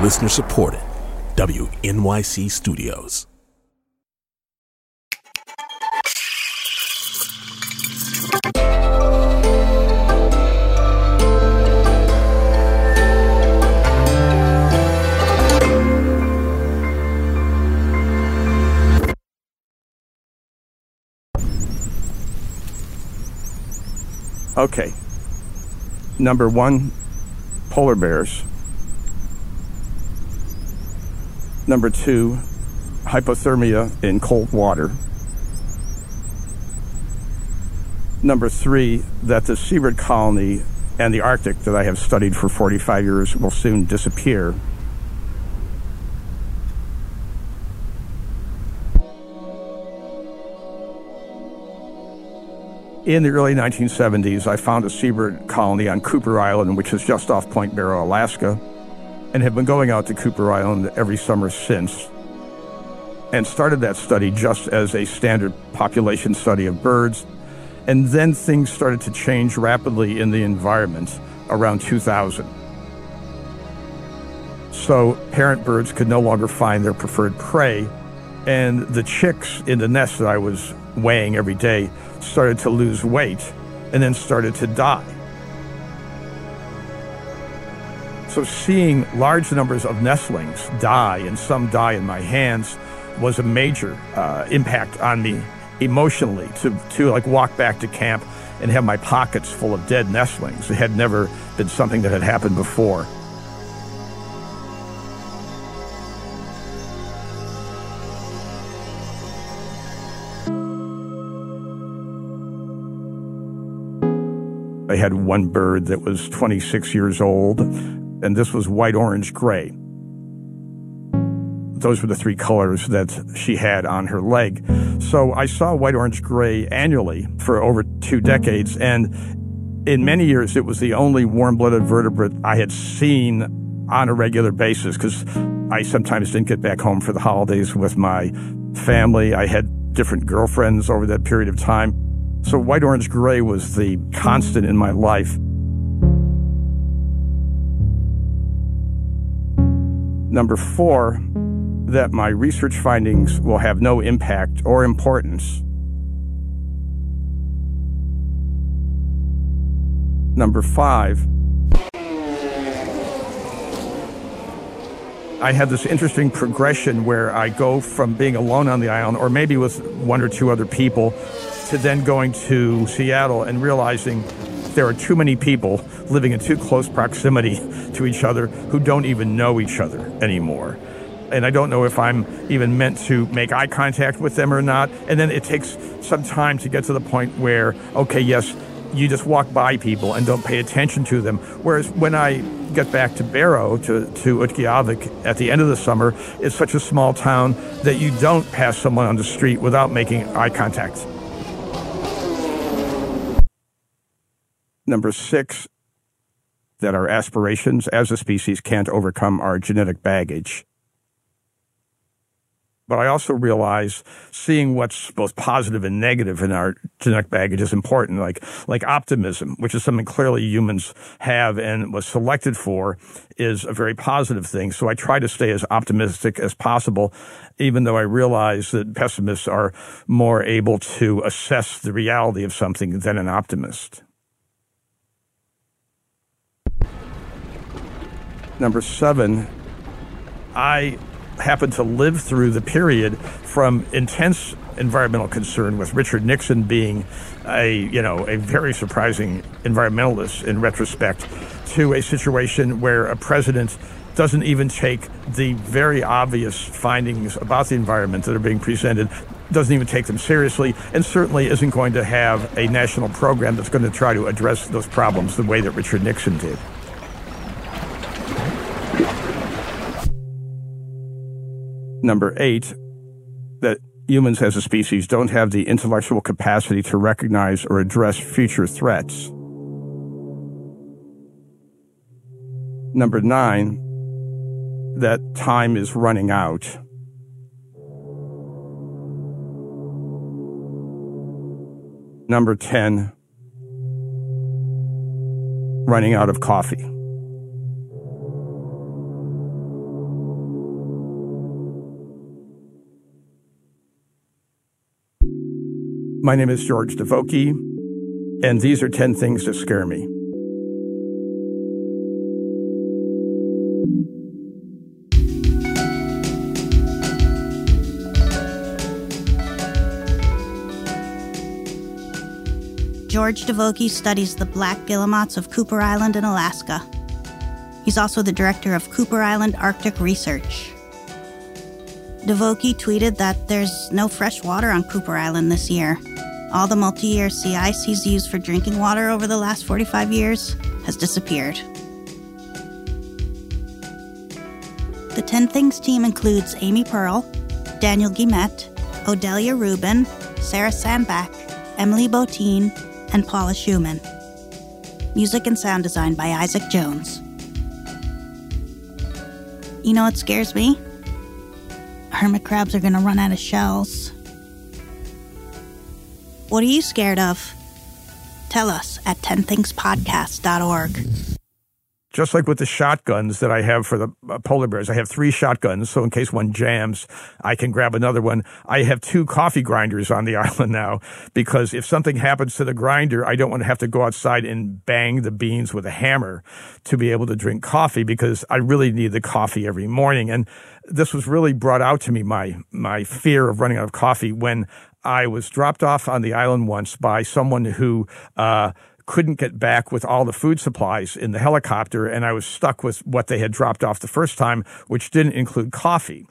Listener supported. WNYC Studios. Okay. Number one, polar bears. Number two, hypothermia in cold water. Number three, that the seabird colony and the Arctic that I have studied for 45 years will soon disappear. In the early 1970s, I found a seabird colony on Cooper Island, which is just off Point Barrow, Alaska, and have been going out to Cooper Island every summer since. And started that study just as a standard population study of birds. And then things started to change rapidly in the environment around 2000. So parent birds could no longer find their preferred prey, and the chicks in the nest that I was weighing every day started to lose weight and then started to die. So seeing large numbers of nestlings die and some die in my hands was a major uh, impact on me emotionally to, to like walk back to camp and have my pockets full of dead nestlings. It had never been something that had happened before. I had one bird that was 26 years old, and this was white, orange, gray. Those were the three colors that she had on her leg. So I saw white, orange, gray annually for over two decades, and in many years it was the only warm-blooded vertebrate I had seen on a regular basis because I sometimes didn't get back home for the holidays with my family. I had different girlfriends over that period of time. So white, orange, gray was the constant in my life. Number four, that my research findings will have no impact or importance. Number five, I had this interesting progression where I go from being alone on the island, or maybe with one or two other people, to then going to Seattle and realizing there are too many people living in too close proximity to each other who don't even know each other anymore. And I don't know if I'm even meant to make eye contact with them or not. And then it takes some time to get to the point where, okay, yes, you just walk by people and don't pay attention to them. Whereas when I get back to Barrow, to, to Utqiagvik at the end of the summer, it's such a small town that you don't pass someone on the street without making eye contact. Number six, that our aspirations as a species can't overcome our genetic baggage. But I also realize seeing what's both positive and negative in our genetic baggage is important, like, like optimism, which is something clearly humans have and was selected for, is a very positive thing. So I try to stay as optimistic as possible, even though I realize that pessimists are more able to assess the reality of something than an optimist. Number seven, I happened to live through the period from intense environmental concern with Richard Nixon being a, you know, a very surprising environmentalist in retrospect to a situation where a president doesn't even take the very obvious findings about the environment that are being presented, doesn't even take them seriously, and certainly isn't going to have a national program that's going to try to address those problems the way that Richard Nixon did. Number eight, that humans as a species don't have the intellectual capacity to recognize or address future threats. Number nine, that time is running out. Number 10, running out of coffee. My name is George Divoky, and these are 10 things that scare me. George Divoky studies the black guillemots of Cooper Island in Alaska. He's also the director of Cooper Island Arctic Research. Divoky tweeted that there's no fresh water on Cooper Island this year. All the multi year sea ice he's used for drinking water over the last 45 years has disappeared. The 10 Things team includes Amy Pearl, Daniel Guillemette, Odelia Rubin, Sarah Sandbach, Emily Botein, and Paula Schumann. Music and sound design by Isaac Jones. You know what scares me? hermit crabs are to run out of shells. What are you scared of? Tell us at 10thingspodcast.org. Just like with the shotguns that I have for the uh, polar bears, I have three shotguns. So in case one jams, I can grab another one. I have two coffee grinders on the island now because if something happens to the grinder, I don't want to have to go outside and bang the beans with a hammer to be able to drink coffee because I really need the coffee every morning. And this was really brought out to me my my fear of running out of coffee when I was dropped off on the island once by someone who uh, couldn't get back with all the food supplies in the helicopter, and I was stuck with what they had dropped off the first time, which didn't include coffee.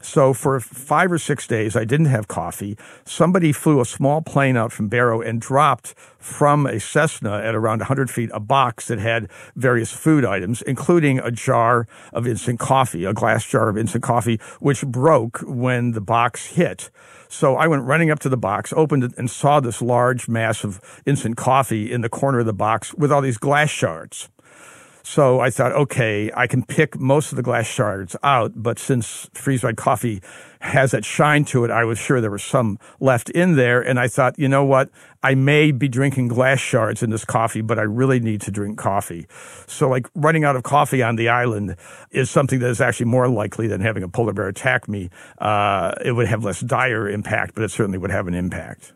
So for five or six days, I didn't have coffee. Somebody flew a small plane out from Barrow and dropped from a Cessna at around 100 feet a box that had various food items, including a jar of instant coffee, a glass jar of instant coffee, which broke when the box hit. So I went running up to the box, opened it, and saw this large mass of instant coffee in the corner of the box with all these glass shards. So I thought, okay, I can pick most of the glass shards out, but since freeze dried coffee has that shine to it, I was sure there was some left in there. And I thought, you know what? I may be drinking glass shards in this coffee, but I really need to drink coffee. So, like running out of coffee on the island is something that is actually more likely than having a polar bear attack me. Uh, it would have less dire impact, but it certainly would have an impact.